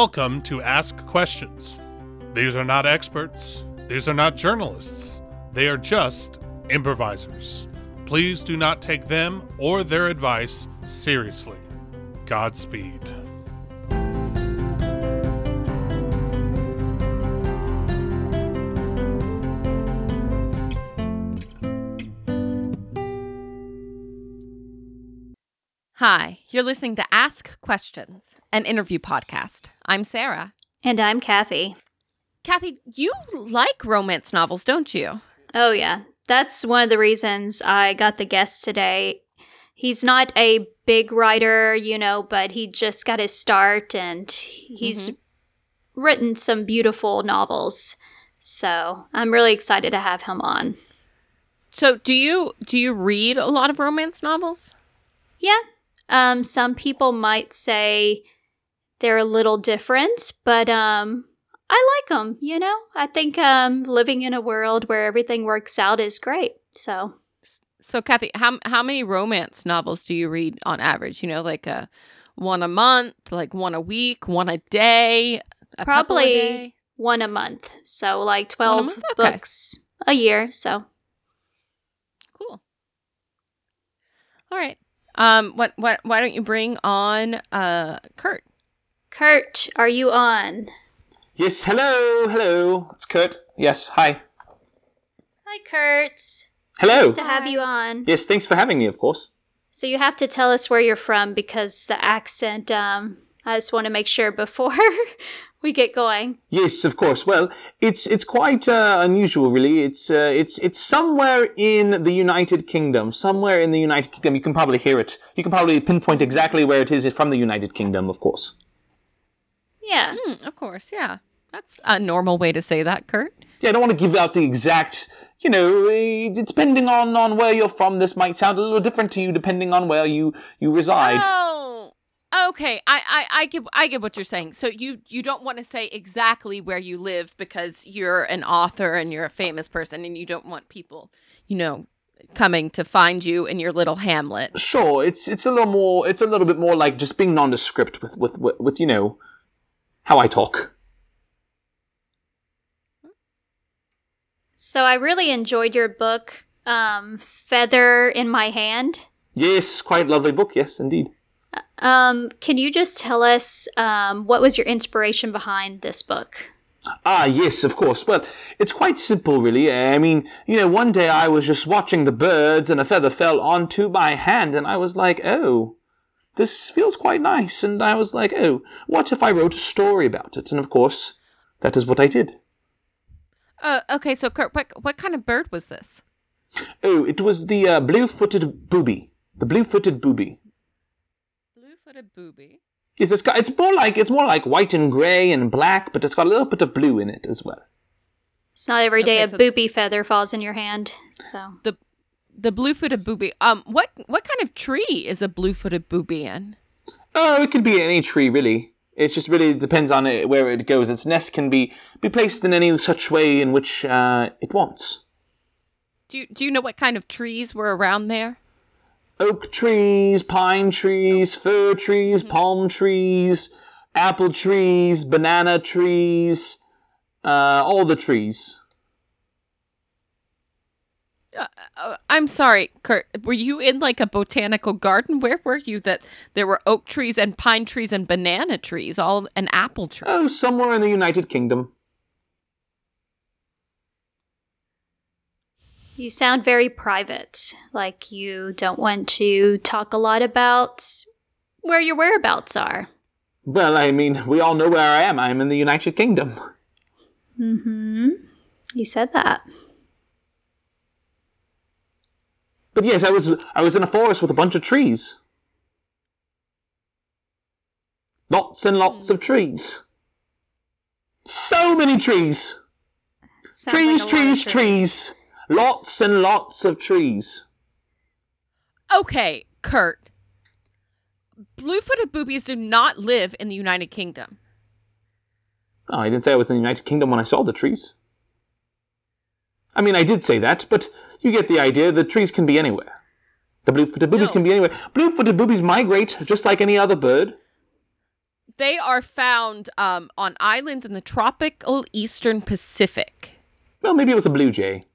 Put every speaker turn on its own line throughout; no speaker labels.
Welcome to Ask Questions. These are not experts, these are not journalists, they are just improvisers. Please do not take them or their advice seriously. Godspeed.
Hi, you're listening to Ask Questions, an interview podcast. I'm Sarah.
And I'm Kathy.
Kathy, you like romance novels, don't you?
Oh, yeah. That's one of the reasons I got the guest today. He's not a big writer, you know, but he just got his start and he's mm-hmm. written some beautiful novels. So I'm really excited to have him on.
So do you do you read a lot of romance novels?
Yeah. Um, some people might say they're a little different, but um, I like them. You know, I think um, living in a world where everything works out is great. So,
so Kathy, how how many romance novels do you read on average? You know, like a uh, one a month, like one a week, one a day, a
probably
a day?
one a month. So like twelve okay. books a year. So
cool. All right. Um, what what? Why don't you bring on uh Kurt?
Kurt, are you on?
Yes, hello, hello. It's Kurt. Yes, hi.
Hi, Kurt.
Hello.
Nice to have you on.
Yes, thanks for having me, of course.
So you have to tell us where you're from because the accent, um, I just want to make sure before we get going.
Yes, of course. Well, it's it's quite uh, unusual, really. It's uh, it's it's somewhere in the United Kingdom. Somewhere in the United Kingdom. You can probably hear it. You can probably pinpoint exactly where it is, it is from the United Kingdom, of course.
Yeah.
Mm, of course, yeah. That's a normal way to say that, Kurt.
Yeah, I don't want to give out the exact, you know, eh, depending on, on where you're from, this might sound a little different to you depending on where you, you reside.
Oh, okay. I, I, I get I get what you're saying. So you you don't want to say exactly where you live because you're an author and you're a famous person and you don't want people, you know, coming to find you in your little hamlet.
Sure, it's it's a little more it's a little bit more like just being nondescript with with with, with you know how I talk.
So I really enjoyed your book, um, Feather in My Hand.
Yes, quite lovely book. Yes, indeed.
Um, can you just tell us um, what was your inspiration behind this book?
Ah, yes, of course. Well, it's quite simple, really. I mean, you know, one day I was just watching the birds and a feather fell onto my hand, and I was like, oh, this feels quite nice. And I was like, oh, what if I wrote a story about it? And of course, that is what I did.
Uh, okay, so Kurt, what, what kind of bird was this?
Oh, it was the uh, blue-footed booby. The blue-footed booby.
Blue-footed booby.
Yes, it's got. It's more like it's more like white and gray and black, but it's got a little bit of blue in it as well.
It's not every day okay, a so booby feather falls in your hand. So
the the blue-footed booby. Um, what what kind of tree is a blue-footed booby in?
Oh, it could be any tree, really. It just really depends on it, where it goes. Its nest can be be placed in any such way in which uh, it wants.
Do you, do you know what kind of trees were around there?
Oak trees, pine trees, fir trees, mm-hmm. palm trees, apple trees, banana trees, uh, all the trees.
Uh, uh, I'm sorry, Kurt. Were you in like a botanical garden? Where were you that there were oak trees and pine trees and banana trees, all and apple trees?
Oh, somewhere in the United Kingdom.
You sound very private, like you don't want to talk a lot about where your whereabouts are.
Well, I mean, we all know where I am. I'm in the United Kingdom.
Mm hmm. You said that.
But yes, I was I was in a forest with a bunch of trees. Lots and lots of hmm. trees. So many trees. Trees, like trees, trees, trees. Lots and lots of trees.
Okay, Kurt. Blue-footed boobies do not live in the United Kingdom.
Oh, I didn't say I was in the United Kingdom when I saw the trees. I mean, I did say that, but you get the idea. The trees can be anywhere. The blue-footed boobies no. can be anywhere. Blue-footed boobies migrate just like any other bird.
They are found um, on islands in the tropical eastern Pacific.
Well, maybe it was a blue jay.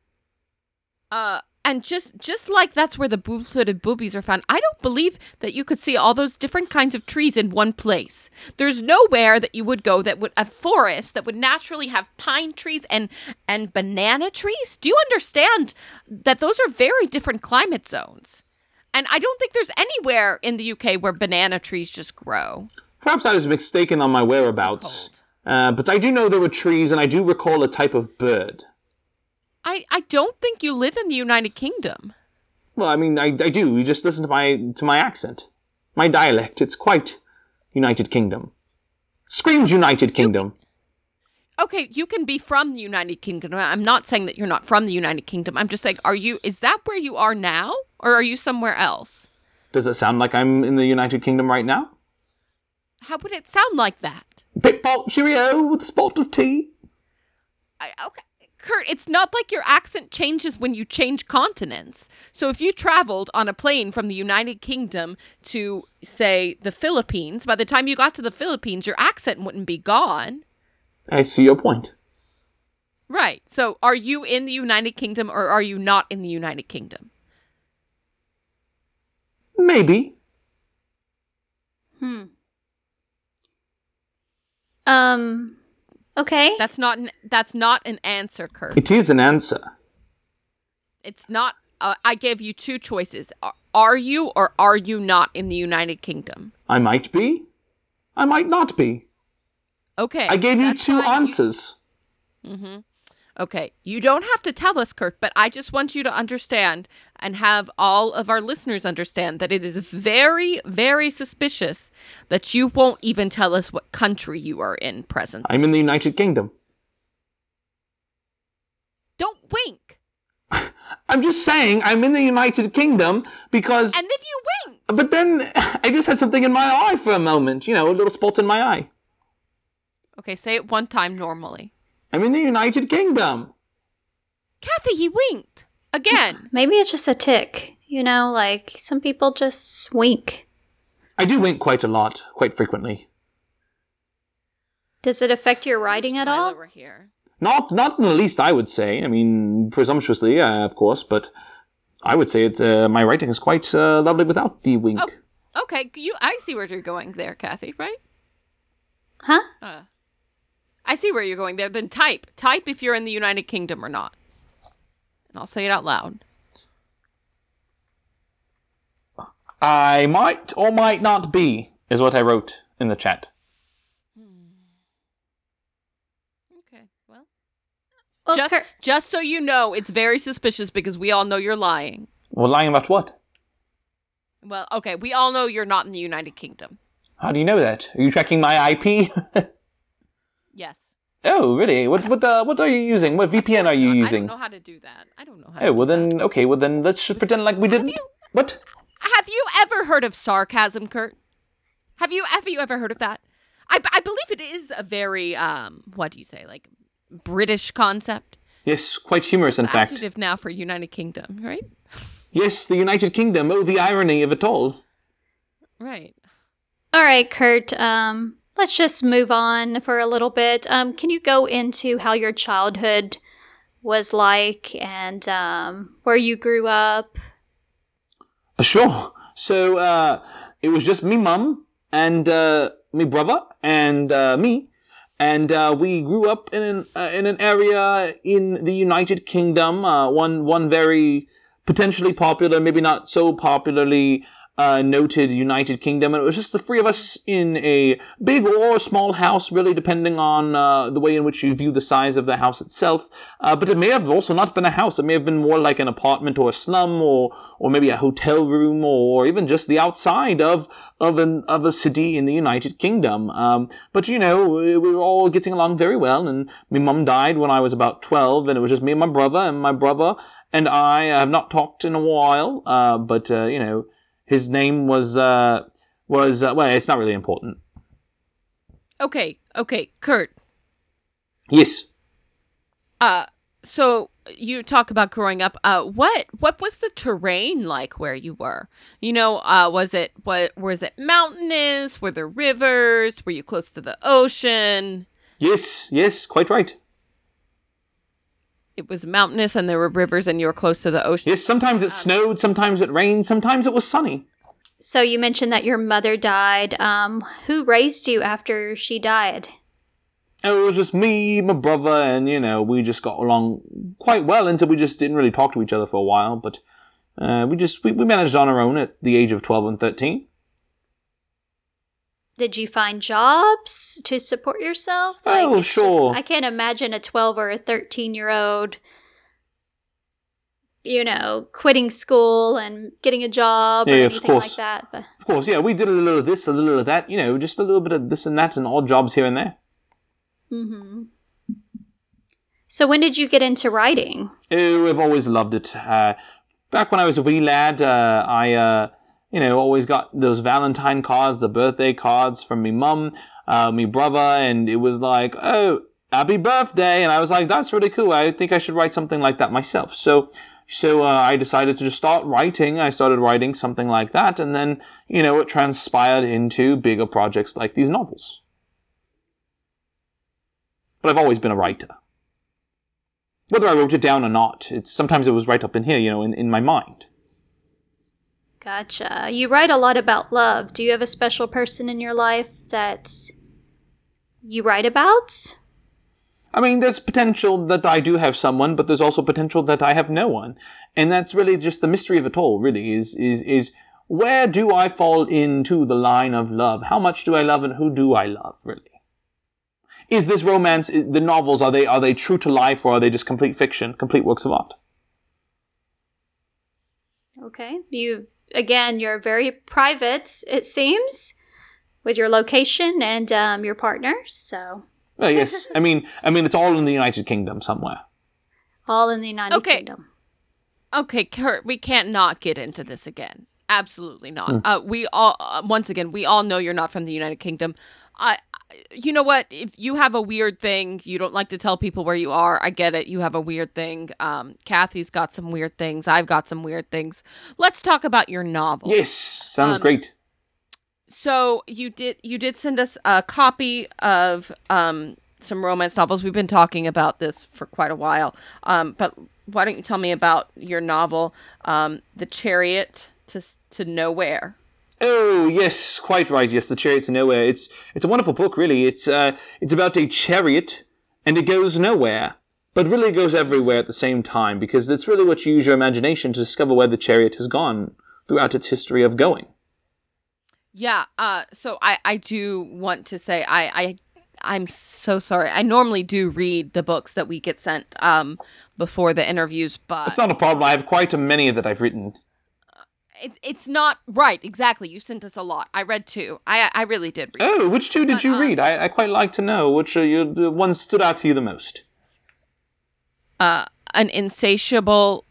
Uh, and just just like that's where the blue-footed boobies are found, I don't believe that you could see all those different kinds of trees in one place. There's nowhere that you would go that would a forest that would naturally have pine trees and and banana trees. Do you understand that those are very different climate zones? And I don't think there's anywhere in the UK where banana trees just grow.
Perhaps I was mistaken on my whereabouts. Uh, but I do know there were trees, and I do recall a type of bird.
I I don't think you live in the United Kingdom.
Well, I mean, I, I do. You just listen to my to my accent, my dialect. It's quite United Kingdom. Screams United Kingdom.
Okay, you can be from the United Kingdom. I'm not saying that you're not from the United Kingdom. I'm just saying, are you? Is that where you are now, or are you somewhere else?
Does it sound like I'm in the United Kingdom right now?
How would it sound like that?
Pitball Cheerio with a spot of tea.
I, okay, Kurt, it's not like your accent changes when you change continents. So if you traveled on a plane from the United Kingdom to, say, the Philippines, by the time you got to the Philippines, your accent wouldn't be gone.
I see your point.
Right. So are you in the United Kingdom or are you not in the United Kingdom?
Maybe.
Hmm. Um. Okay.
That's not an that's not an answer, Kurt.
It is an answer.
It's not. Uh, I gave you two choices. Are, are you or are you not in the United Kingdom?
I might be. I might not be.
Okay.
I gave you two
fine. You-
answers.
Okay, you don't have to tell us, Kurt, but I just want you to understand and have all of our listeners understand that it is very, very suspicious that you won't even tell us what country you are in present.
I'm in the United Kingdom.
Don't wink.
I'm just saying I'm in the United Kingdom because.
And then you winked.
But then I just had something in my eye for a moment. You know, a little spot in my eye.
Okay, say it one time normally.
I'm in the United Kingdom.
Kathy, he winked. Again.
Maybe it's just a tick. You know, like some people just wink.
I do wink quite a lot, quite frequently.
Does it affect your writing at all?
Over here.
Not, not in the least, I would say. I mean, presumptuously, uh, of course, but I would say it's uh, my writing is quite uh, lovely without the wink.
Oh. Okay, you. I see where you're going there, Kathy. Right?
Huh?
I see where you're going there. Then type. Type if you're in the United Kingdom or not. And I'll say it out loud.
I might or might not be, is what I wrote in the chat. Hmm.
Okay. Well,
Well,
just
Kurt,
just so you know, it's very suspicious because we all know you're lying.
Well, lying about what?
Well, okay, we all know you're not in the United Kingdom.
How do you know that? Are you tracking my IP?
Yes.
oh, really? What what uh, what are you using? What VPN are you
I
using?
I don't know how to do that. I don't know how. to
Oh, well
do that.
then, okay, well then, let's just pretend like we
Have
didn't.
you-
What?
Have you ever heard of sarcasm, Kurt? Have you have you ever heard of that? I, I believe it is a very um what do you say like British concept.
Yes, quite humorous, in fact.
Adjective now for United Kingdom, right?
Yes, the United Kingdom. Oh, the irony of it all.
Right.
all right, Kurt. Um, let's just move on for a little bit. Um, can you go into how your childhood was like and um, where you grew up?
Uh, Sure. So, uh, it was just me, mum, and uh, me brother, and uh, me, and uh, we grew up in an uh, in an area in the United Kingdom. One one very potentially popular, maybe not so popularly. Uh, noted United Kingdom, and it was just the three of us in a big or small house, really depending on uh, the way in which you view the size of the house itself. Uh, but it may have also not been a house; it may have been more like an apartment or a slum, or or maybe a hotel room, or even just the outside of of an of a city in the United Kingdom. Um, but you know, we we were all getting along very well, and my mum died when I was about twelve, and it was just me and my brother, and my brother and I have not talked in a while. Uh, but uh, you know, his name was uh, was uh, well, it's not really important.
Okay. Okay, Kurt.
Yes.
Uh so you talk about growing up. Uh, what what was the terrain like where you were? You know, uh, was it what was it mountainous? Were there rivers? Were you close to the ocean?
Yes, yes, quite right.
It was mountainous, and there were rivers, and you were close to the ocean.
Yes, sometimes
Um,
it snowed, sometimes it rained, sometimes it was sunny.
So you mentioned that your mother died. Um, who raised you after she died?
And it was just me, my brother, and you know, we just got along quite well until we just didn't really talk to each other for a while. But uh, we just we, we managed on our own at the age of twelve and thirteen.
Did you find jobs to support yourself?
Oh,
it's just-
sure.
I can't imagine a 12 or a 13 year old, you know, quitting school and getting a job or
Yeah, of course.
like that. But
Of course, yeah, we did a little of this, a little of that, you know, just a little bit of this and that, and odd jobs here and there.
hmm So when did you get into writing?
Oh, I've always loved it. Uh, back when I was a wee lad, uh, I, uh, you know, always got those Valentine cards, the birthday cards from me mum, uh, me brother, and it was like, oh, happy birthday, and I was like, that's really cool. I think I should write something like that myself. So, so uh, I decided to just start writing. I started writing something like that, and then, you know, it transpired into bigger projects like these novels. But I've always been a writer whether I wrote it down or not, it's sometimes it was right up in here, you know, in, in my mind.
Gotcha. You write a lot about love. Do you have a special person in your life that you write about?
I mean, there's potential that I do have someone, but there's also potential that I have no one, and that's really just the mystery of it all. Really, is is is where do I fall into the line of love? How much do I love, and who do I love? Really, is this romance? The novels are they are they true to life, or are they just complete fiction, complete works of art?
Okay. You again, you're very private, it seems, with your location and um, your partner. So
Uh, yes, I mean, I mean, it's all in the United Kingdom somewhere.
all in the United
Okay.
Kingdom.
Okay, Kurt, we can't not get into this again. Absolutely not.
Hmm.
Uh, we all, uh, once again, we all know you're not from the United Kingdom. I, I- you know what? If you have a weird thing, you don't like to tell people where you are. I get it. You have a weird thing. Um, Kathy's got some weird things. I've got some weird things. Let's talk about your novel.
Yes, sounds
Um,
great.
So you did you did send us a copy of um some romance novels. We've been talking about this for quite a while. Um, but why don't you tell me about your novel, um, The Chariot to to Nowhere?
Oh yes, quite right. Yes, the Chariot to Nowhere. It's it's a wonderful book, really. It's uh it's about a chariot, and it goes nowhere, but really goes everywhere at the same time because it's really what you use your imagination to discover where the chariot has gone throughout its history of going.
Yeah. Uh. So I I do want to say I I. I'm so sorry. I normally do read the books that we get sent um, before the interviews, but
It's not a problem. I have quite a many that I've written.
It, it's not right. Exactly. You sent us a lot. I read two. I I really did read.
Oh, which two did
But,
you
uh,
read? I, I quite like to know which are you, the ones stood out to you the most.
uh, an insatiable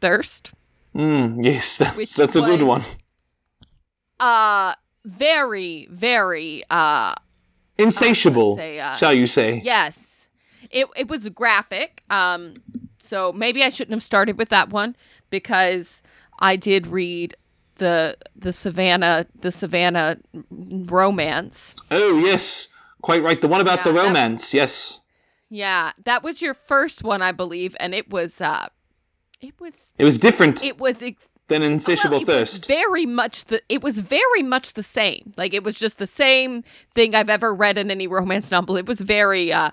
thirst.
Mm, yes, that's, that's a good one.
Uh, very, very. Uh,
Insatiable,
say, uh,
shall you say?
yes, it it was graphic. Um, so maybe I shouldn't have started with that one because I did read the the Savannah the Savannah romance.
Oh, yes, quite right. The one about
Yeah,
the
that-
romance, yes.
Yeah, that was your first one, I believe, and it was uh, it was
It was different
it was. Ex-
than Insatiable
Well, it was
Thirst.
very much the it was very much the same. Like it was just the same thing I've ever read in any romance novel. It was very uh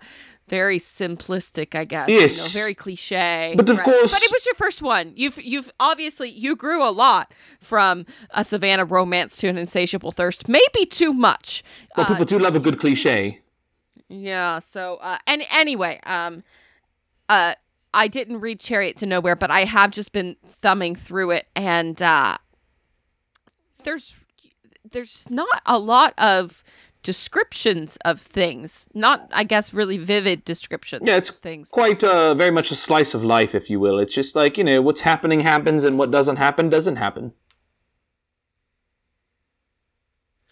very simplistic, I guess. You
Yes.
know, very cliche.
But of course-
But it was your first one. You've you've obviously you grew a lot from a Savannah romance to an insatiable thirst. Maybe too much.
well,
Uh,
people do love a good cliche.
yeah. So, uh, and anyway, um, uh, I didn't read Chariot to Nowhere, but I have just been thumbing through it, and uh, there's there's not a lot of descriptions of things. Not, I guess, really vivid descriptions.
Yeah, it's
of things.
quite uh, very much a slice of life, if you will. It's just like, you know, what's happening happens and what doesn't happen doesn't happen.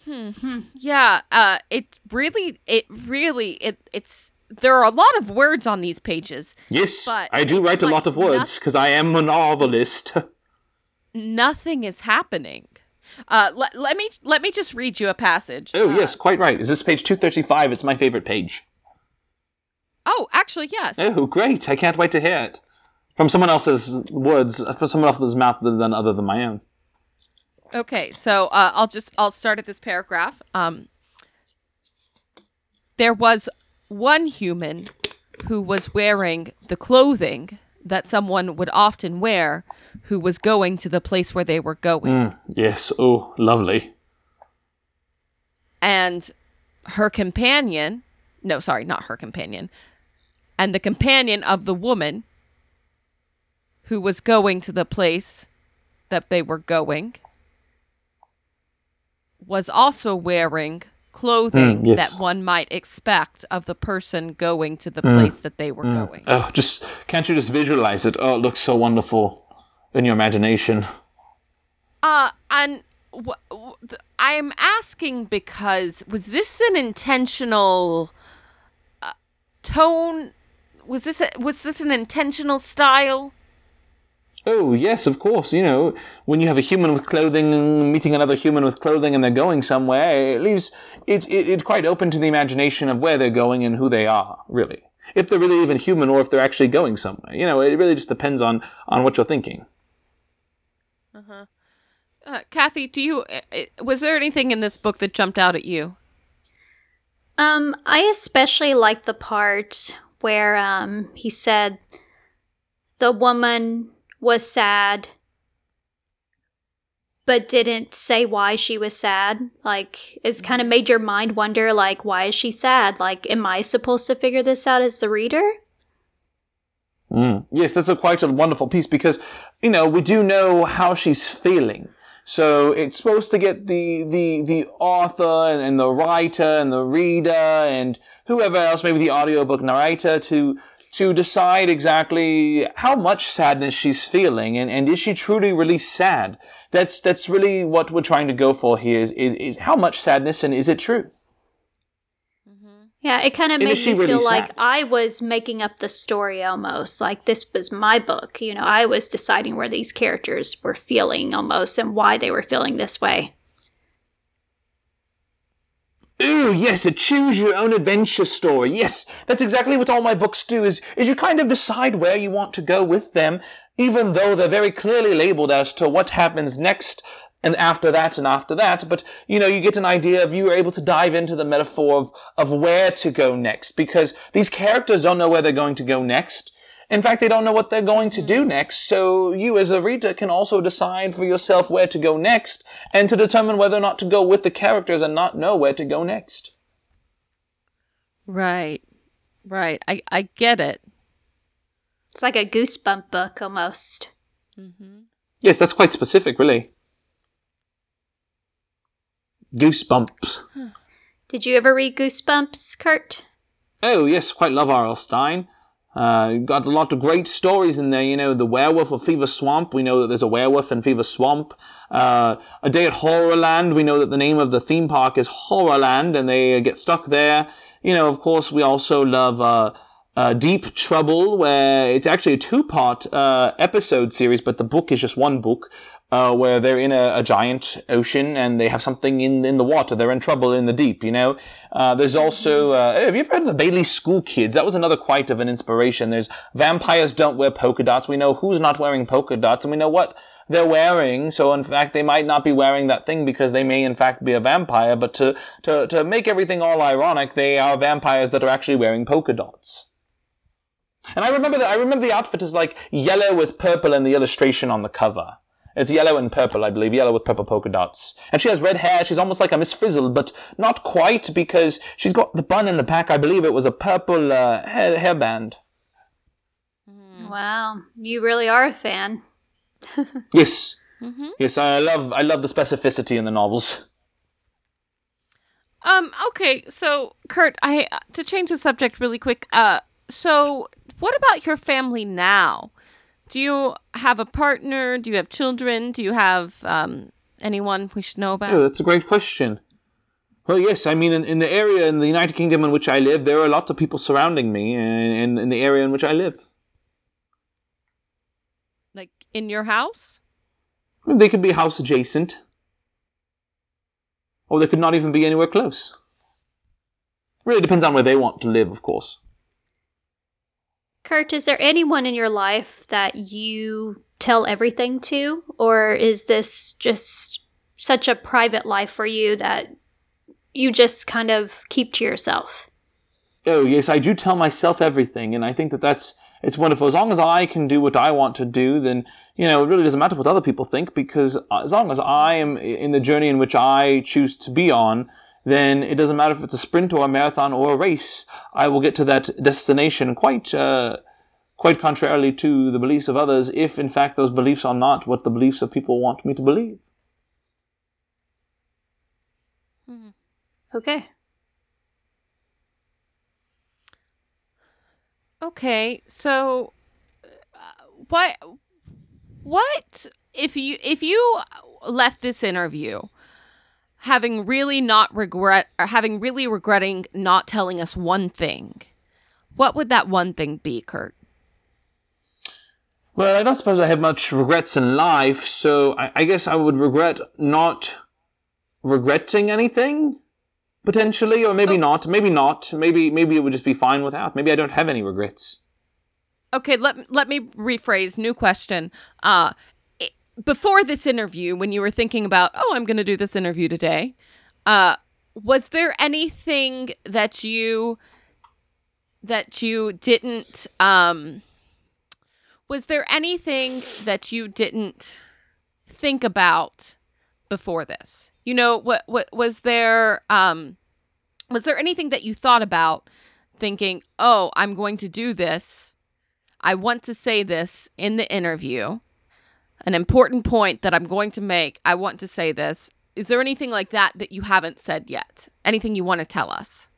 Hmm.
Yeah, uh, it really, it really, it it's there are a lot of words on these pages.
Yes,
But,
I do write a lot of words because I am a novelist.
Nothing is happening. Uh, let, let me let me just read you a passage.
oh,
Uh,
yes, quite right. Is this page 235? It's my favorite page.
Oh, actually, yes.
Oh, great. I can't wait to hear it. From someone else's words, from someone else's mouth than other than my own.
Okay, so uh, I'll just I'll start at this paragraph. Um, there was one human who was wearing the clothing that someone would often wear, who was going to the place where they were going,
Mm, yes, oh, lovely.
and her companion. No, sorry, not her companion. And the companion of the woman who was going to the place that they were going was also wearing clothing
Mm, yes.
that one might expect of the person going to the place that they were going.
Oh, just can't you just visualize it? Oh, it looks so wonderful in your imagination.
Uh, and wh- wh- th- I'm asking because was this an intentional uh, tone? Was this a, was this an intentional style?
Oh, yes, of course. You know, when you have a human with clothing meeting another human with clothing and they're going somewhere, it leaves it, it, it quite open to the imagination of where they're going and who they are, really. If they're really even human or if they're actually going somewhere. You know, it really just depends on, on what you're thinking.
Uh huh. Kathy, do you uh, uh, was there anything in this book that jumped out at you?
Um, I especially like the part where um he said the woman was sad but didn't say why she was sad. Like it's kind of made your mind wonder like why is she sad? Like am I supposed to figure this out as the reader?
Mm. Yes, that's a quite a wonderful piece because, you know, we do know how she's feeling. So it's supposed to get the, the, the author and, and the writer and the reader and whoever else, maybe the audiobook narrator to, to decide exactly how much sadness she's feeling and, and is she truly really sad? That's, that's really what we're trying to go for here is, is, is how much sadness and is it true? Mm-hmm.
Yeah, it kind of
And
made me
really
feel like? I was making up the story almost. Like this was my book. You know, I was deciding where these characters were feeling almost and why they were feeling this way.
Ooh, yes, a choose your own adventure story. Yes, that's exactly what all my books do is, is you kind of decide where you want to go with them, even though they're very clearly labeled as to what happens next and after that and after that. But, you know, you get an idea of you are able to dive into the metaphor of, of where to go next because these characters don't know where they're going to go next. In fact, they don't know what they're going to do next, so you as a reader can also decide for yourself where to go next and to determine whether or not to go with the characters and not know where to go next.
Right, right. I I get it.
It's like a goosebump book almost. Mm-hmm.
Yes, that's quite specific, really. Goosebumps.
Did you ever read Goosebumps, Kurt?
Oh, yes, quite love R.L. Stine. Uh, got a lot of great stories in there. You know, the werewolf of Fever Swamp. We know that there's a werewolf in Fever Swamp. Uh, a Day at Horrorland. We know that the name of the theme park is Horrorland, and they get stuck there. You know, of course, we also love uh, uh, Deep Trouble, where it's actually a two-part uh, episode series, but the book is just one book. Uh, where they're in a, a giant ocean and they have something in in the water. They're in trouble in the deep, you know. Uh, there's also uh, have you ever heard of the Bailey School Kids? That was another quite of an inspiration. There's vampires don't wear polka dots. We know who's not wearing polka dots, and we know what they're wearing. So in fact, they might not be wearing that thing because they may in fact be a vampire. But to to to make everything all ironic, they are vampires that are actually wearing polka dots. And I remember that I remember the outfit is like yellow with purple and the illustration on the cover. It's yellow and purple, I believe, yellow with purple polka dots. And she has red hair. She's almost like a Miss Frizzle, but not quite because she's got the bun in the back. I believe it was a purple uh, hair hairband.
Wow, you really are a fan.
Yes, yes, I love I love the specificity in the novels.
Um. Okay. So, Kurt, I to change the subject really quick. Uh. So, what about your family now? Do you have a partner? Do you have children? Do you have um anyone we should know
Oh,
about?
that's a great question. Well, yes. I mean, in, in the area in the United Kingdom in which I live, there are lots of people surrounding me, and in the area in which I live,
Like in your house?
they could be house adjacent, or they could not even be anywhere close. Really depends on where they want to live, of course.
Kurt, is there anyone in your life that you tell everything to? Or is this just such a private life for you that you just kind of keep to yourself?
Oh, yes, I do tell myself everything, and I think that that's it's wonderful. As long as I can do what I want to do, then you know it really doesn't matter what other people think, because as long as I am in the journey in which I choose to be on, then it doesn't matter if it's a sprint or a marathon or a race. I will get to that destination quite, uh, quite contrarily to the beliefs of others, if in fact those beliefs are not what the beliefs of people want me to believe.
Okay.
Okay, so uh, what what if you if you left this interview having really not regret or having really regretting not telling us one thing, what would that one thing be, Kurt?
Well, I don't suppose I have much regrets in life, so I, I guess I would regret not regretting anything potentially, or maybe not. Maybe not. Maybe maybe it would just be fine without. Maybe I don't have any regrets.
Okay, let let me rephrase. New question. Uh, before this interview, when you were thinking about, oh, I'm going to do this interview today, uh, was there anything that you that you didn't? Um, was there anything that you didn't think about before this? You know, what what was there? Um, was there anything that you thought about, thinking, oh, I'm going to do this? I want to say this in the interview. An important point that I'm going to make. I want to say this. Is there anything like that that you haven't said yet? Anything you want to tell us?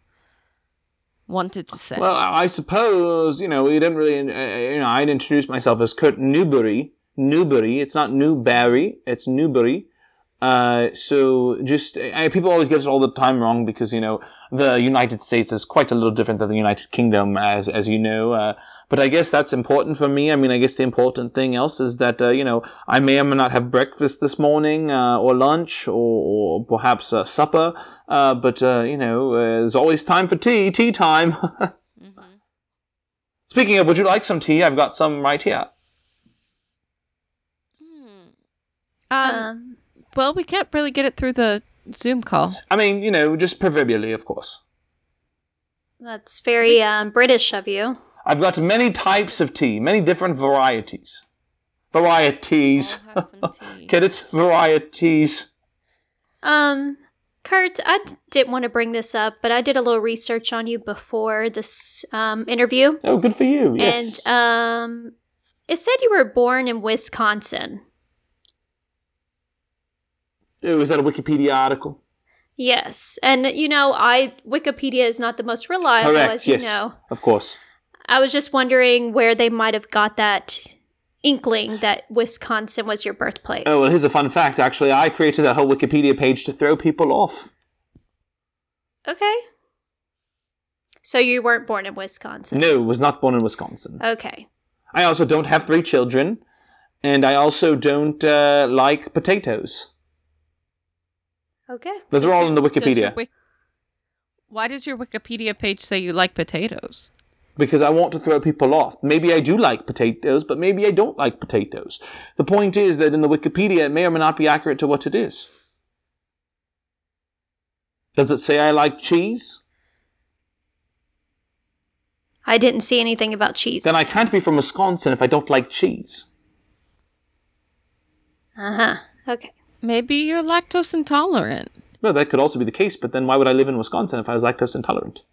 Wanted to say.
Well, I suppose you know we didn't really. Uh, you know, I'd introduce myself as Kurt Newbury. Newbury. It's not Newberry. It's Newbury. Uh, so just I, people always get it all the time wrong because you know the United States is quite a little different than the United Kingdom, as as you know. Uh, but I guess that's important for me. I mean, I guess the important thing else is that uh, you know I may or may not have breakfast this morning, uh, or lunch, or, or perhaps uh, supper. Uh, but uh, you know, uh, there's always time for tea. Tea time. Speaking of, would you like some tea? I've got some right here.
um,
Um,
well, we can't really get it through the Zoom call.
I mean, you know, just proverbially, of course.
that's very um, British of you.
I've got many types of tea, many different varieties. Varieties.
I'll have some tea.
Get it? Varieties.
Um, Kurt, I d- didn't want to bring this up, but I did a little research on you before this um, interview,
Oh, good for you. Yes.
and um, it said you were born in Wisconsin.
oh, is that a Wikipedia article?
Yes, and you know, I Wikipedia is not the most reliable,
Correct.
as you
yes.
know.
Of course.
I was just wondering where they might have got that inkling that Wisconsin was your birthplace.
Oh, well, here's a fun fact. Actually, I created that whole Wikipedia page to throw people off.
okay. So you weren't born in Wisconsin.
No, was not born in Wisconsin.
Okay.
I also don't have three children, and I also don't uh, like potatoes.
Okay.
Those are all in the
Does
Wikipedia
Wik- Why does your Wikipedia page say you like potatoes?
Because I want to throw people off. Maybe I do like potatoes, but maybe I don't like potatoes. The point is that in the Wikipedia, it may or may not be accurate to what it is. Does it say I like cheese?
I didn't see anything about cheese.
Then I can't be from Wisconsin if I don't like cheese.
Uh huh. Okay.
Maybe you're lactose intolerant.
No, that could also be the case, but then why would I live in Wisconsin if I was lactose intolerant?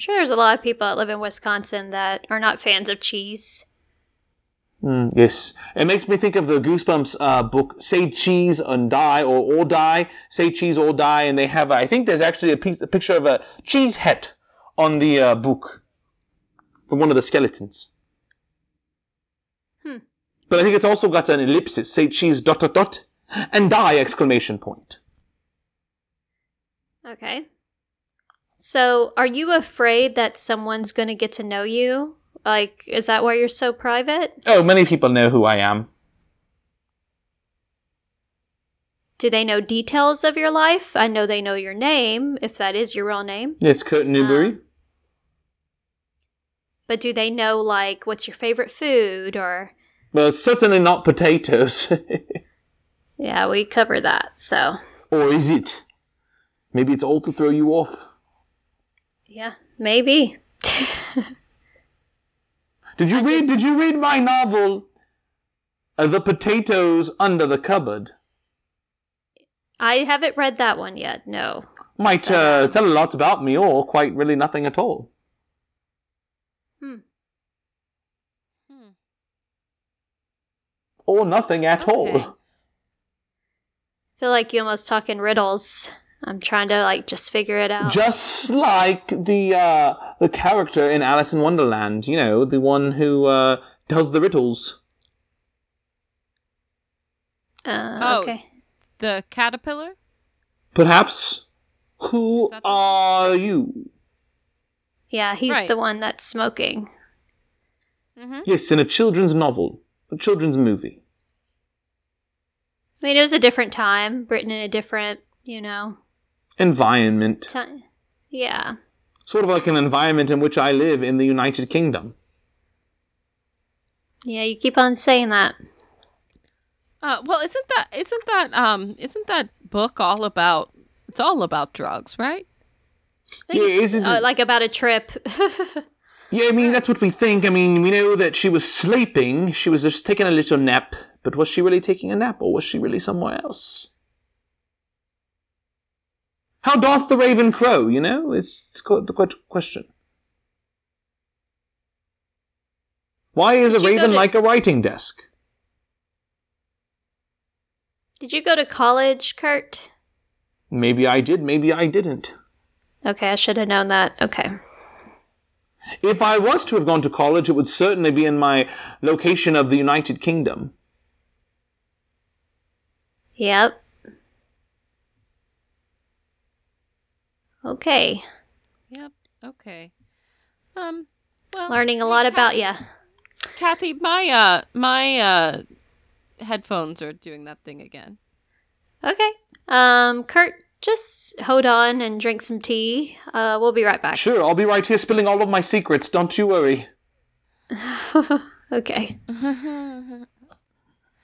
Sure, there's a lot of people that live in Wisconsin that are not fans of cheese.
Mm, yes. It makes me think of the Goosebumps uh, book, Say Cheese and Die, or Or Die, Say Cheese or Die, and they have, I think there's actually a, piece, a picture of a cheese head on the uh, book from one of the skeletons.
Hmm.
But I think it's also got an ellipsis, Say Cheese dot dot dot, and Die exclamation point.
Okay. So, are you afraid that someone's going to get to know you? Like, is that why you're so private?
Oh, many people know who I am.
Do they know details of your life? I know they know your name, if that is your real name.
Yes, Kurt Newberry.
Um, But do they know, like, what's your favorite food or.
well, certainly not potatoes.
Yeah, we covered that, so.
or is it? Maybe it's all to throw you off.
Yeah, maybe.
Did you
I
read?
just-
Did you read my novel, uh, "The Potatoes Under the Cupboard"?
I haven't read that one yet, no.
Might uh, tell a lot about me, or quite really nothing at all.
Hmm.
Hmm.
Or nothing at
Okay.
all.
feel like you almost talk in riddles. I'm trying to, like, just figure it out.
Just like the uh, the character in Alice in Wonderland, you know, the one who uh, does the riddles.
uh,
Oh.
okay.
The caterpillar?
Perhaps. Who
the-
are you?
Yeah, he's
Right.
the one that's smoking.
Mm-hmm.
Yes, in a children's novel, a children's movie.
I mean, it was a different time, written in a different, you know,
Environment.
time. Yeah.
Sort of like an environment in which I live in the United Kingdom.
Yeah, you keep on saying that.
Uh, well, isn't that isn't that um isn't that book all about? It's all about drugs, right?
Yeah,
it's,
isn't
uh,
it-
like about a trip.
Yeah, I mean, that's what we think. I mean, we know that she was sleeping. She was just taking a little nap. But was she really taking a nap, or was she really somewhere else? How doth the raven crow, you know? It's, it's quite the quite question. Why is
Did
a raven
to-
like a writing desk?
Did you go to college, Kurt?
Maybe I did, maybe I didn't.
Okay, I should have known that. Okay.
If I was to have gone to college, it would certainly be in my location of the United Kingdom.
Yep. Okay.
Yep. Okay. Um. Well,
Learning a lot about you.
Kathy, my uh my uh headphones are doing that thing again.
Okay. Um, Kurt, just hold on and drink some tea. Uh, we'll be right back.
Sure, I'll be right here spilling all of my secrets, don't you worry.
Okay. All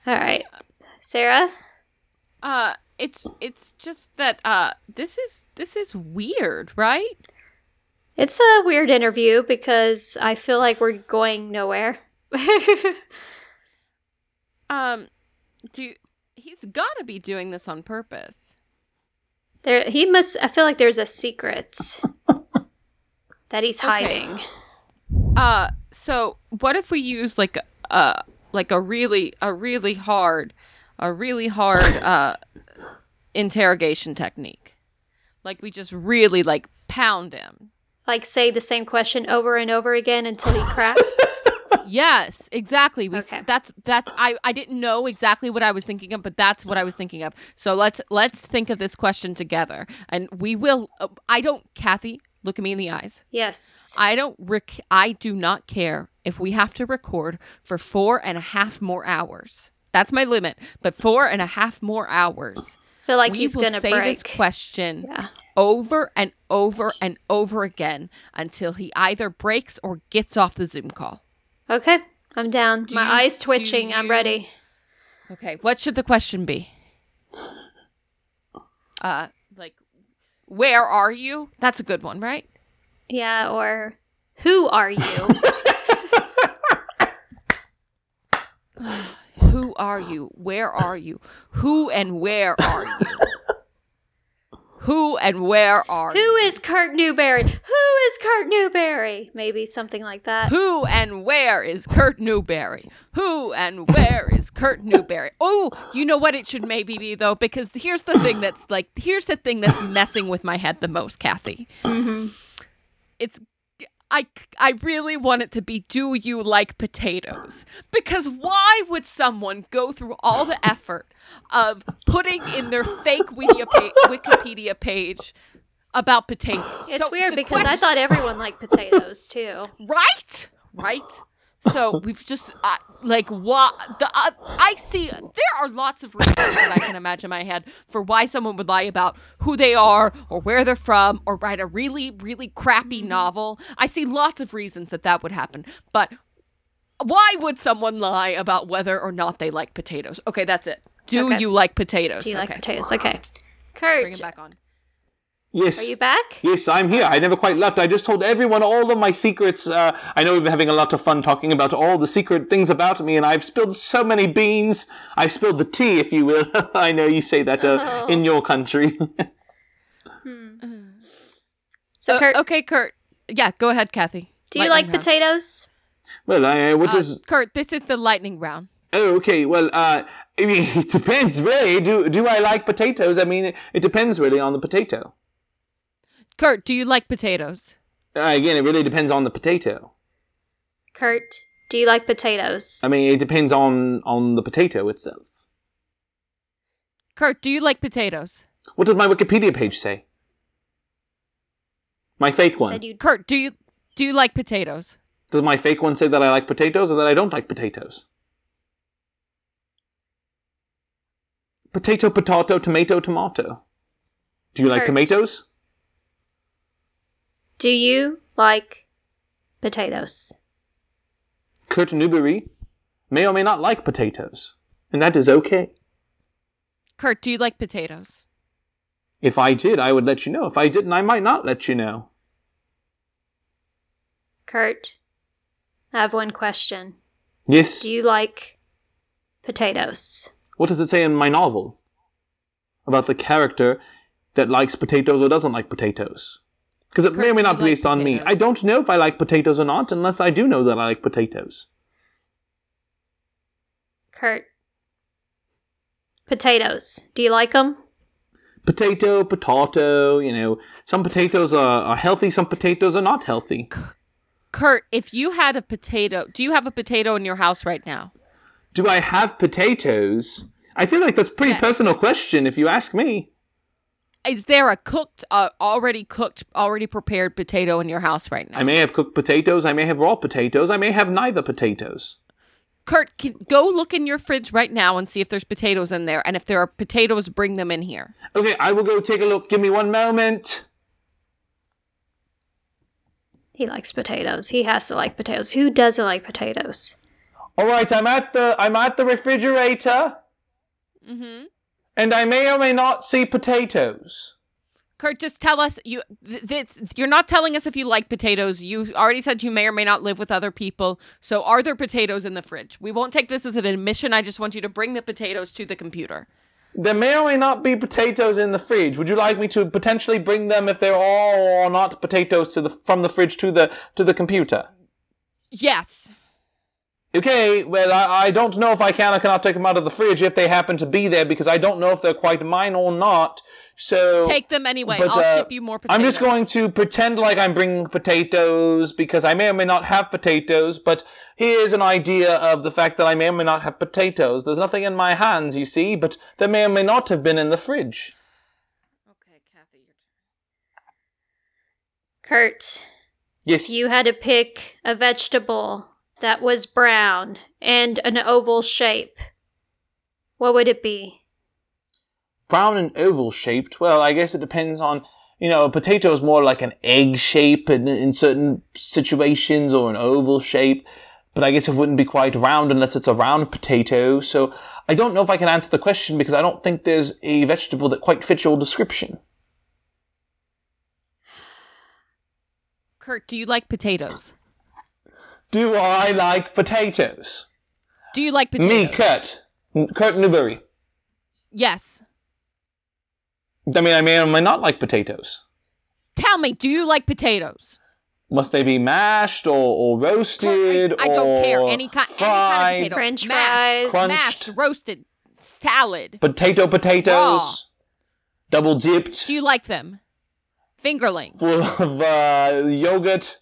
right. Sarah?
Uh, it's it's just that uh this is this is weird, right?
It's a weird interview because I feel like we're going nowhere.
Um, do he's got to be doing this on purpose.
there he must I feel like there's a secret that he's
Okay.
hiding.
Uh, so what if we use like a uh like a really a really hard a really hard uh interrogation technique? Like we just really like pound him.
Like say the same question over and over again until he cracks.
Yes, exactly. We
Okay.
that's that's I I didn't know exactly what I was thinking of, but that's what I was thinking of. So let's let's think of this question together, and we will. Uh, I don't, Kathy. Look at me in the eyes.
yes.
I don't. Rec- I do not care if we have to record for four and a half more hours. That's my limit. But four and a half more hours.
I feel like
we
he's gonna
say
break.
this question
yeah.
over and over and over again until he either breaks or gets off the Zoom call.
Okay. I'm down.
Do
My
you-
eyes twitching. I'm ready.
Okay, what should the question be? Uh, like, where are you? That's a good one, right?
Yeah, or who are you?
Who are you? Where are you? Who and where are you? Who and where are
who
you?
is Kurt Newberry? Who is Kurt Newberry? Maybe something like that.
Who and where is Kurt Newberry? Who and where is Kurt Newberry? Oh, you know what it should maybe be though, because here's the thing that's like, here's the thing that's messing with my head the most, Kathy.
Mm-hmm.
it's I I really want it to be do you like potatoes? Because why would someone go through all the effort of putting in their fake Wikipedia page about potatoes.
It's
So
weird because I thought everyone liked potatoes too.
right, right. So we've just uh, like what the uh, I see. There are lots of reasons that I can imagine in my head for why someone would lie about who they are or where they're from or write a really really crappy novel. I see lots of reasons that that would happen, but why would someone lie about whether or not they like potatoes? Okay, that's it. Do
Okay.
you like potatoes?
Do you like potatoes? Okay.
Bring
Kurt,
it back on.
Yes.
are you back?
Yes, I'm here. I never quite left. I just told everyone all of my secrets. Uh, I know we've been having a lot of fun talking about all the secret things about me, and I've spilled so many beans. I've spilled the tea, if you will. I know you say that uh, in your country.
So,
Uh,
Kurt,
okay, Kurt. Yeah, go ahead, Kathy.
do you like
round.
potatoes?
well, I, what
Uh,
does?
Kurt, this is the lightning round.
Oh, okay. Well, uh, I mean, it depends really. Do do I like potatoes? I mean, it, it depends really on the potato.
Kurt, do you like potatoes?
Uh, again, it really depends on the potato.
Kurt, do you like potatoes?
I mean, it depends on on the potato itself.
Kurt, do you like potatoes?
What does my Wikipedia page say? My fake one.
Said you
Kurt, do you do you like potatoes?
Does my fake one say that I like potatoes or that I don't like potatoes? Potato, potato, tomato, tomato. Do you like tomatoes?
Do you like potatoes?
Kurt Newberry may or may not like potatoes, and that is okay.
Kurt, do you like potatoes?
If I did, I would let you know. If I didn't, I might not let you know.
Kurt, I have one question.
Yes.
Do you like potatoes?
What does it say in my novel about the character that likes potatoes or doesn't like potatoes? Because it may
Kurt,
or may not be
like
based on me. I don't know if I like potatoes or not unless I do know that I like potatoes.
Kurt, potatoes. Do you like them?
Potato, potato, you know, some potatoes are, are healthy, some potatoes are not healthy.
Kurt, if you had a potato, do you have a potato in your house right now?
Do I have potatoes? I feel like that's a pretty
Yeah.
personal question if you ask me.
Is there a cooked, uh, already cooked, already prepared potato in your house right now?
I may have cooked potatoes, I may have raw potatoes, I may have neither potatoes.
Kurt, can, go look in your fridge right now and see if there's potatoes in there. And if there are potatoes, bring them in here.
Okay, I will go take a look. Give me one moment.
He likes potatoes. He has to like potatoes. Who doesn't like potatoes?
All right, I'm at the I'm at the refrigerator,
Mm-hmm.
And I may or may not see potatoes.
Kurt, just tell us you. Th- this, you're not telling us if you like potatoes. You already said you may or may not live with other people. So, are there potatoes in the fridge? We won't take this as an admission. I just want you to bring the potatoes to the computer.
There may or may not be potatoes in the fridge. Would you like me to potentially bring them if they're all or not potatoes to the from the fridge to the to the computer?
Yes.
Okay, well, I, I don't know if I can or cannot take them out of the fridge if they happen to be there because I don't know if they're quite mine or not. So
Take them anyway.
But,
I'll
uh,
ship you more potatoes.
I'm just going to pretend like I'm bringing potatoes because I may or may not have potatoes, but here's an idea of the fact that I may or may not have potatoes. There's nothing in my hands, you see, but there may or may not have been in the fridge.
Okay, Kathy. Your
Kurt,
Yes.
if you had to pick a vegetable that was brown and an oval shape, what would it be?
Brown and oval shaped. Well, I guess it depends on, you know, a potato is more like an egg shape in, in certain situations or an oval shape. But I guess it wouldn't be quite round unless it's a round potato. So I don't know if I can answer the question because I don't think there's a vegetable that quite fits your description.
Kurt, do you like potatoes?
Do I like potatoes?
Do you like potatoes?
Me, Kurt. N- Kurt Newberry.
Yes.
I mean, I may or may not like potatoes.
Tell me, do you like potatoes?
Must they be mashed or, or roasted
I don't care.
or
Any kind, any kind of potato.
French
mashed,
fries.
mashed,
Crunched.
roasted, salad.
Potato potatoes.
Raw.
Double dipped.
Do you like them? Fingerling.
full of uh, yogurt.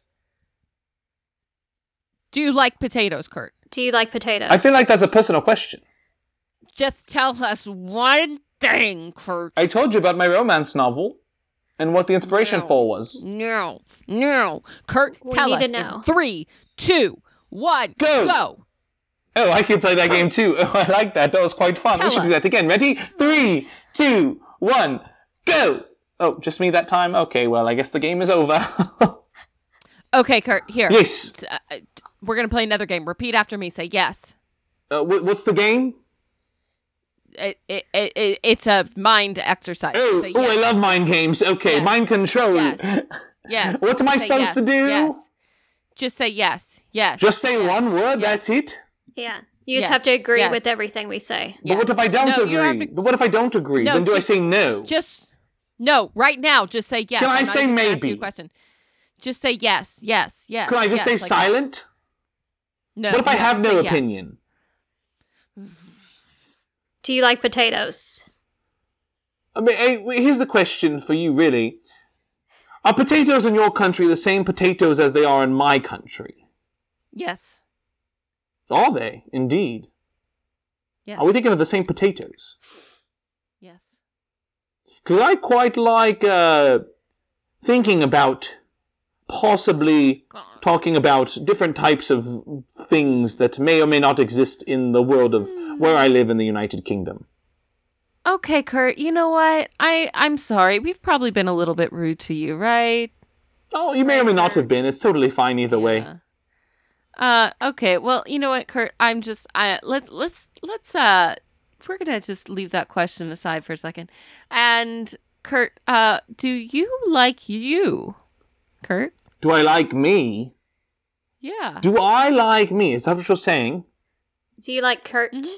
Do you like potatoes, Kurt?
Do you like potatoes?
I feel like that's a personal question.
Just tell us one thing, Kurt.
I told you about my romance novel. and what the inspiration
No.
for was.
No, no. Kurt,
We
tell
need
us.
to
in
know.
three, two, one,
Go.
go.
Oh, I can play that game too. Oh, I like that. That was quite fun.
Tell
we should do that again. Ready? Three, two, one, go! Oh, just me that time? Okay, well, I guess the game is over.
Okay, Kurt, here.
yes.
Uh, we're going to play another game. Repeat after me. Say yes.
Uh, wh- what's the game?
It, it, it, it, it's a mind exercise.
Oh,
Say
oh, I love mind games. Okay,
Yes.
mind control.
Yes. Yes.
What am I
Say
supposed
yes.
to do?
Yes. Just say yes. Yes.
Just say
yes.
one word,
yes.
that's it?
Yeah. You just
Yes,
have to agree
yes.
with everything we say.
Yeah.
But what if I don't
No,
agree?
don't to-
But what if I don't agree?
No,
then do
just-
I say no?
Just no, right now. Just say yes.
Can I
I'm not
say
even ask you
maybe?
a question. Just say yes, yes, yes.
Can I just
yes,
stay
like that.
silent?
No.
what if I have no
say yes.
opinion?
Do you like potatoes?
I mean, here's the question for you, really. Are potatoes in your country the same potatoes as they are in my country?
Yes.
Are they, indeed?
Yes.
Are we thinking of the same potatoes?
Yes.
Because I quite like uh, thinking about possibly talking about different types of things that may or may not exist in the world of where I live in the United Kingdom.
Okay, Kurt. You know what? I I'm sorry. We've probably been a little bit rude to you, right?
Oh, you may or may not have been. It's totally fine either way.
Uh. Okay. Well, you know what, Kurt? I'm just. I let let's let's uh. We're gonna just leave that question aside for a second. And Kurt, uh, do you like you, Kurt?
Do I like me?
Yeah.
Do I like me? Is that what you're saying?
Do you like Kurt?
Mhm.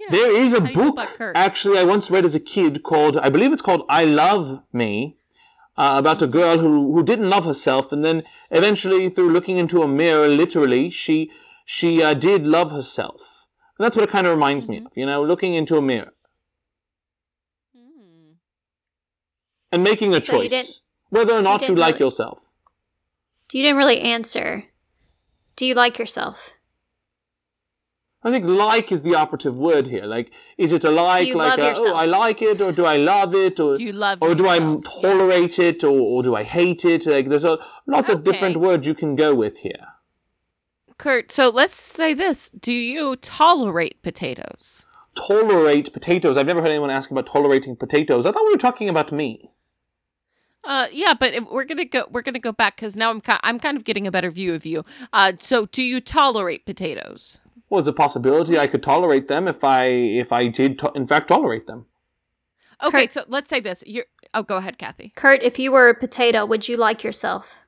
yeah.
There is a
How do you feel
book actually I once read as a kid called I believe it's called I Love Me uh, about
Mm-hmm.
a girl who who didn't love herself and then eventually through looking into a mirror literally she she uh, did love herself. And that's what it kind of reminds me
Mhm.
of, you know, looking into a mirror
Hmm.
and making a
So you
choice
didn't-
whether or not you
didn't
like
really-
yourself.
You didn't really answer. Do you like yourself?
I think like is the operative word here. Like, is it a like,
you
like
love
a, oh. I like it, or do I love it, or
Do you love
or do I
yourself?
tolerate it, or, or do I hate it? Like, there's a lots of different words you can go with here.
Kurt, so let's say this. Do you tolerate potatoes?
Tolerate potatoes. I've never heard anyone ask about tolerating potatoes. I thought we were talking about me.
Uh, yeah, but if we're gonna go. We're gonna go back because now I'm ki- I'm kind of getting a better view of you. Uh, so do you tolerate potatoes?
Well, it's a possibility I could tolerate them if I if I did to- in fact tolerate them.
Okay,
Kurt-
so let's say this. You're. Oh, go ahead, Kathy.
Kurt, if you were a potato, would you like yourself?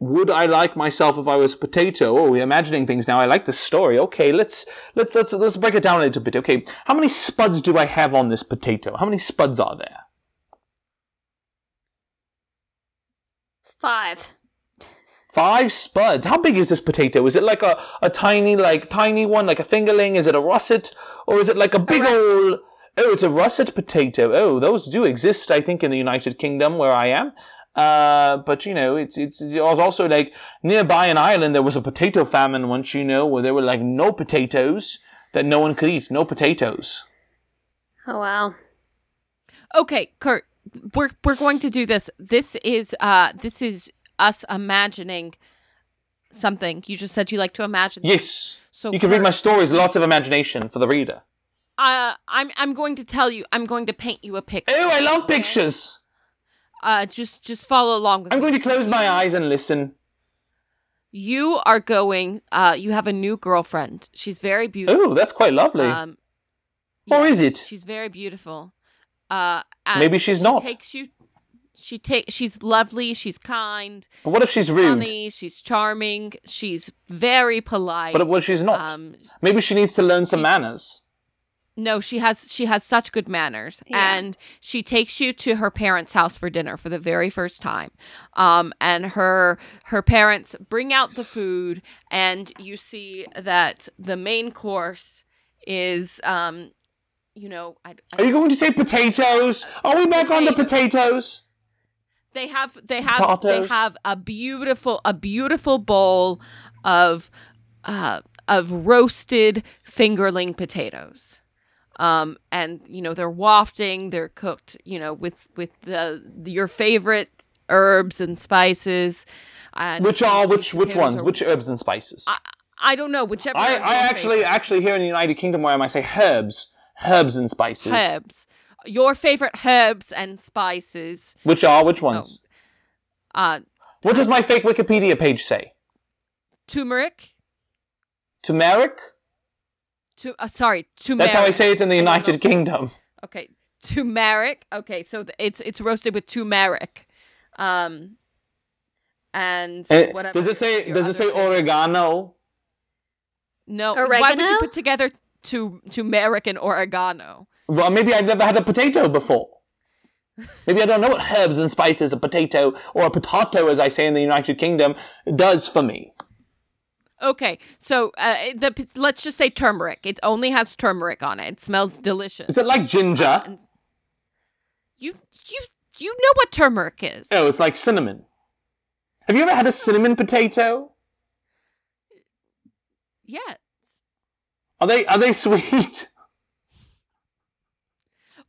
Would I like myself if I was a potato? Oh, we're imagining things now. I like this story. Okay, let's let's let's let's break it down a little bit. Okay, how many spuds do I have on this potato? How many spuds are there?
Five.
Five spuds. How big is this potato? Is it like a, a tiny, like tiny one, like a fingerling? Is it a russet, or is it like a big
russet.
old? Oh, it's a russet potato. Oh, those do exist, I think, in the United Kingdom where I am. Uh, but you know, it's it's it was also like nearby in Ireland there was a potato famine once, you know, where there were like no potatoes that no one could eat, no potatoes.
Oh wow.
Okay, Kurt. We're we're going to do this. This is uh this is us imagining something. You just said you like to imagine.
Yes,
So
you can read my stories. Lots of imagination for the reader.
Uh, I'm I'm going to tell you. I'm going to paint you a picture.
Oh, I love pictures.
Uh, just just follow along with
I'm going to close my eyes and listen.
You are going. Uh, you have a new girlfriend. She's very beautiful.
Oh, that's quite lovely.
Um,
Or is it?
She's very beautiful. Uh, and
Maybe she's not.
she
not.
Takes you. She take. She's lovely. She's kind.
But what if she's rude?
Funny. She's charming. She's very polite.
But what if she's not?
Um,
Maybe she needs to learn some
she-
manners.
no, she has she has such good manners,
Yeah.
and she takes you to her parents' house for dinner for the very first time. Um, and her her parents bring out the food, and you see that the main course is um, you know, I, I-
Are you going to say potatoes? Are we back on the potatoes?
they have they have they have a beautiful a beautiful bowl of uh of roasted fingerling potatoes um, and you know they're wafting. They're cooked, you know, with with the your favorite herbs and spices. And
Which are which which ones?
are-
Which herbs and spices?
I, I don't know. Whichever.
I, I actually
favorite.
actually here in the United Kingdom where I might say herbs, herbs and spices.
herbs. Your favorite herbs and spices.
Which are which ones?
Uh,
What does my fake Wikipedia page say?
turmeric.
Turmeric?
To uh, sorry, turmeric.
That's how I say it in the United. Kingdom.
Okay, turmeric. Okay, so it's it's roasted with turmeric, um, and
Eh,
whatever.
does it say does it say oregano?
No. Why would you put together tu- turmeric and oregano?
Well, maybe I've never had a potato before. Maybe I don't know what herbs and spices a potato or a potato, as I say in the United Kingdom, does for me.
Okay, so uh, the let's just say turmeric. It only has turmeric on it. It smells delicious.
Is it like ginger?
And you you you know what turmeric is?
Oh, it's like cinnamon. Have you ever had a cinnamon potato?
Yes.
Are they are they sweet?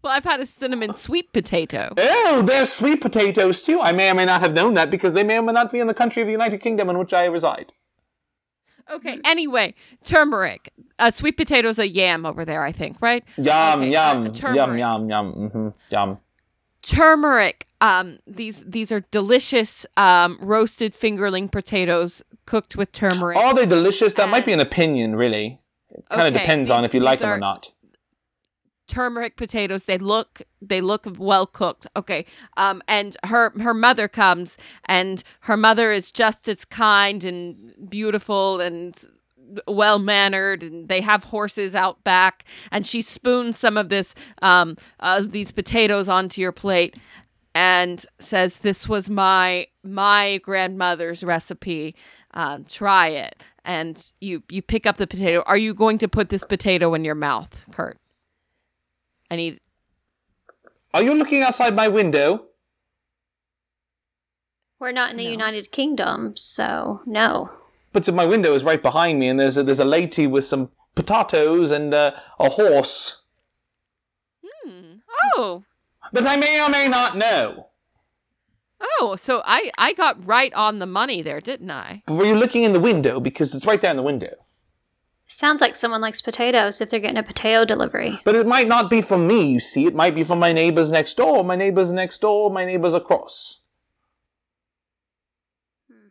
Well, I've had a cinnamon sweet potato.
Oh, they're sweet potatoes too. I may or may not have known that because they may or may not be in the country of the United Kingdom in which I reside.
Okay. Anyway, turmeric. Uh, sweet potato's a yam over there, I think, right?
Yum
Okay,
yum
uh,
yum yum yum hmm yum.
Turmeric. Um, these these are delicious um, roasted fingerling potatoes cooked with turmeric.
Are they delicious? That might be an opinion, really. Kind of
Okay,
depends on if you like them or not.
turmeric potatoes they look they look well cooked okay. Um and her her mother comes and her mother is just as kind and beautiful and well mannered and they have horses out back and she spoons some of this um uh, these potatoes onto your plate and says this was my my grandmother's recipe. Um, try it and you you pick up the potato are you going to put this potato in your mouth kurt I need.
Are you looking outside my window?
We're not in the
No.
United Kingdom, so no.
But my window is right behind me, and there's a, there's a lady with some potatoes and uh, a horse
Hmm. Oh,
that I may or may not know.
Oh. So I I got right on the money there, didn't I?
But were you looking in the window because it's right there in the window?
Sounds like someone likes potatoes if they're getting a potato delivery.
But it might not be from me. You see, it might be from my neighbors next door. My neighbors next door. My neighbors across. Hmm.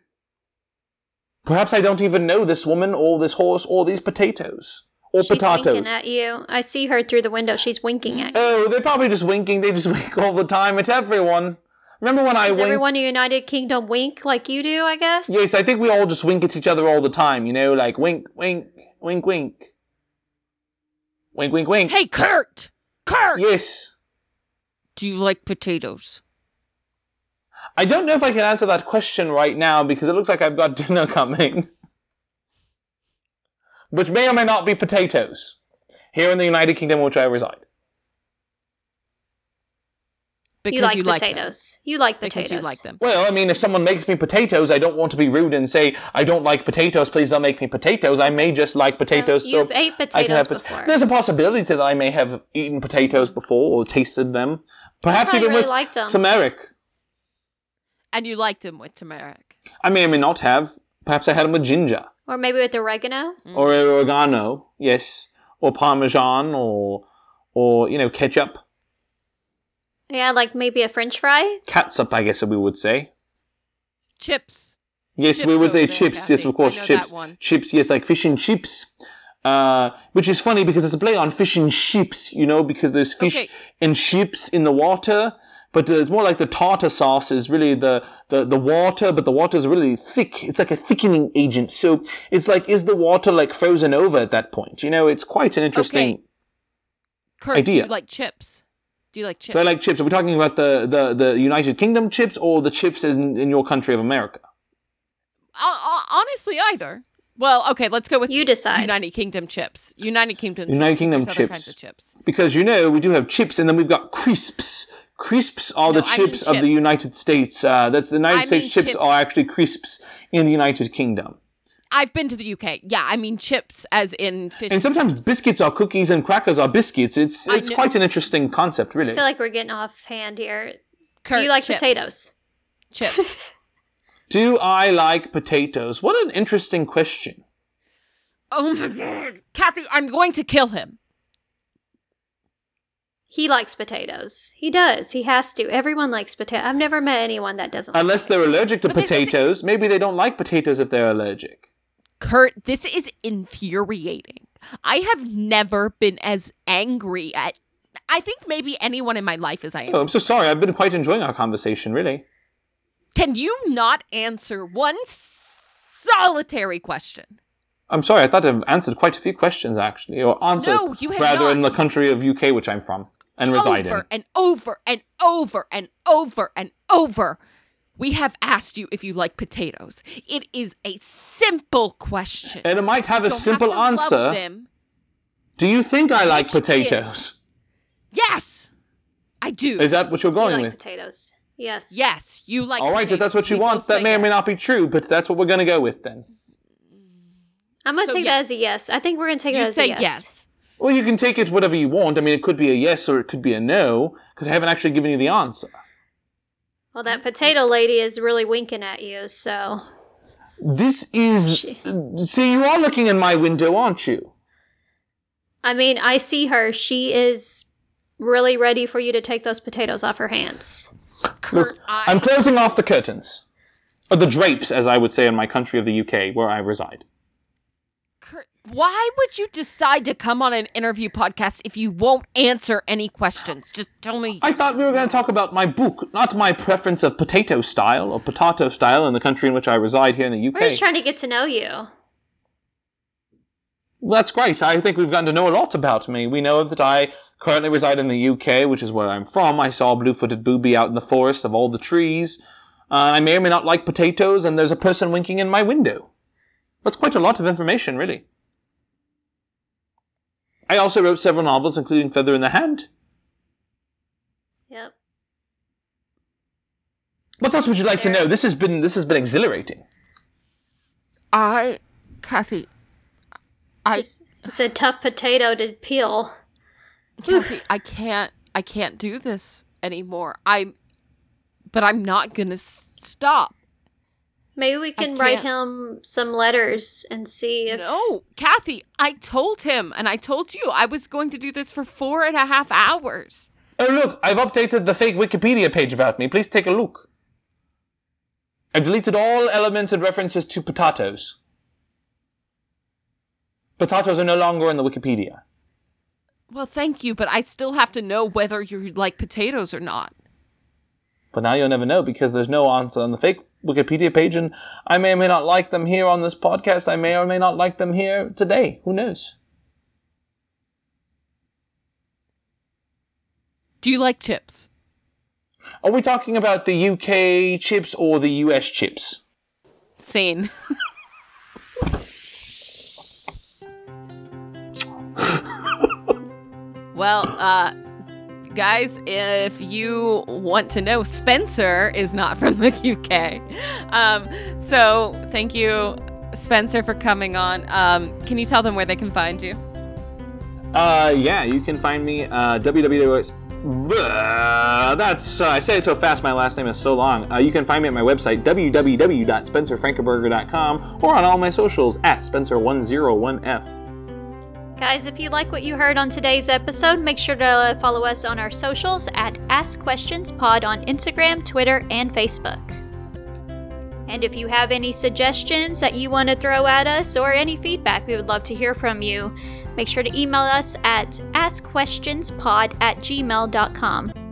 Perhaps I don't even know this woman or this horse or these potatoes or
She's
potatoes.
winking at you. I see her through the window. She's winking at you.
Oh, they're probably just winking. They just wink all the time at everyone. Remember when I
Does
winked?
everyone in the United Kingdom wink like you do, I guess?
Yes, I think we all just wink at each other all the time. You know, like wink, wink, wink, wink, wink, wink, wink.
Hey, Kurt. Kurt.
Yes.
Do you like potatoes?
I don't know if I can answer that question right now because it looks like I've got dinner coming. Which may or may not be potatoes. Here in the United Kingdom, which I reside.
Because
you like
them.
potatoes. you like potatoes.
Because you like them.
Well, I mean, if someone makes me potatoes, I don't want to be rude and say, I don't like potatoes, please don't make me potatoes. I may just like potatoes.
So you've ate
I can
potatoes
have pot-
before.
There's a possibility that I may have eaten potatoes mm. before or tasted them. Perhaps
probably
even
really
with
liked 'em.
turmeric.
And you liked them with turmeric.
I may or may not have. Perhaps I had them with ginger
Or maybe with oregano. Mm.
or oregano, yes, or parmesan or or you know ketchup,
Yeah, like maybe a french fry.
catsup, I guess we would say.
Chips.
Yes, we would say
there,
chips. Yes, of course,
I know
chips.
that one.
Chips, yes, like fish and chips. Uh, which is funny because it's a play on fish and chips, you know, because there's fish
Okay.
and chips in the water. But uh, it's more like the tartar sauce is really the, the, the water, but the water is really thick. It's like a thickening agent. So it's like, is the water like frozen over at that point? You know, it's quite an interesting.
Okay. Kurt, do
Idea.
you like chips? Do you like chips?
Do I like chips? Are we talking about the, the, the United Kingdom chips or the chips in, in your country of America?
Hon- hon- honestly, either. Well, okay, let's go with
You decide.
United Kingdom chips. United Kingdom.
United
chips, 'cause
Kingdom chips.
kinds of chips.
Because you know we do have chips, and then we've got crisps. Crisps are
No,
the
I
chips of the. United States. Uh, that's the United
I
States chips,
chips.
are actually crisps in the United Kingdom.
I've been to the UK. Yeah, I mean chips as in fish.
And sometimes biscuits are cookies and crackers are biscuits. It's
I
it's
know.
quite an interesting concept, really.
I feel like we're getting off hand here.
Kurt,
Do you like
chips.
potatoes?
Chips.
Do I like potatoes? What an interesting question.
oh my god, Kathy, I'm going to kill him.
He likes potatoes. He does. He has to. Everyone likes potato. I've never met anyone that doesn't.
Unless
like
they're allergic to
But
potatoes, maybe they don't like potatoes if they're allergic.
Kurt, this is infuriating. I have never been as angry at. I think maybe anyone in my life as I am.
Oh, I'm so sorry. I've been quite enjoying our conversation, really.
Can you not answer one solitary question?
I'm sorry. I thought I've answered quite a few questions, actually, or answered
No, you have
rather
not.
in the country of UK, which I'm from and reside
over
in.
and over and over and over and over. We have asked you if you like potatoes. It is a simple question.
And it might have a
You don't
simple
have to love
answer.
them.
Do you think I like
Which is-
potatoes?
Yes, I do.
Is that what you're
You
going
like
with?
potatoes. Yes.
yes, you like.
All right, if that's what you
People
want, that
say
may or may
yes.
not be true, but that's what we're going to go with then.
I'm gonna
So
take that as a yes. I think we're gonna take
You
that as
say
a yes.
yes.
Well, you can take it whatever you want. I mean, it could be a yes or it could be a no, because I haven't actually given you the answer.
Well, that potato lady is really winking at you. So
This is.
She-
See, you are looking in my window, aren't you?
I mean, I see her. She is really ready for you to take those potatoes off her hands.
Look,
I,
I'm closing off the curtains. Or the drapes, as I would say in my country of the UK, where I reside.
Kurt, why would you decide to come on an interview podcast if you won't answer any questions? Just tell me.
I thought we were going to talk about my book, not my preference of potato style or potato style in the country in which I reside here in the UK.
We're just trying to get to know you.
Well, That's great. I think we've gotten to know a lot about me. We know that I currently reside in the UK, which is where I'm from. I saw a blue-footed booby out in the forest of all the trees. Uh, I may or may not like potatoes, and there's a person winking in my window. That's quite a lot of information, really. I also wrote several novels, including Feather in the Hand.
Yep.
What else would you like to know? This has been this has been exhilarating.
I, Kathy, I,
It's, it's a tough potato to peel.
Kathy, I can't, I can't do this anymore. I'm, but I'm not gonna stop.
Maybe we can write him some letters and see if.
No, Kathy, I told him, and I told you I was going to do this for four and a half hours.
Oh look, I've updated the fake Wikipedia page about me. Please take a look. I've deleted all elements and references to potatoes. Potatoes are no longer in the Wikipedia.
Well, thank you, but I still have to know whether you like potatoes or not.
But now you'll never know because there's no answer on the fake Wikipedia page, and I may or may not like them here on this podcast. I may or may not like them here today. Who knows?
Do you like chips?
Are we talking about the UK chips or the US chips?
Scene. well, uh, guys, if you want to know, Spencer is not from the UK. Um, so thank you, Spencer, for coming on. Um, can you tell them where they can find you?
Uh, yeah, you can find me uh, www. Uh, that's uh, I say it so fast. My last name is so long. Uh, you can find me at my website www.spencerfrankenberger.com or on all my socials at Spencer101f.
Guys, if you like what you heard on today's episode, make sure to follow us on our socials at Ask Questions Pod on Instagram, Twitter, and Facebook. And if you have any suggestions that you want to throw at us or any feedback, we would love to hear from you. Make sure to email us at askquestionspod at gmail.com.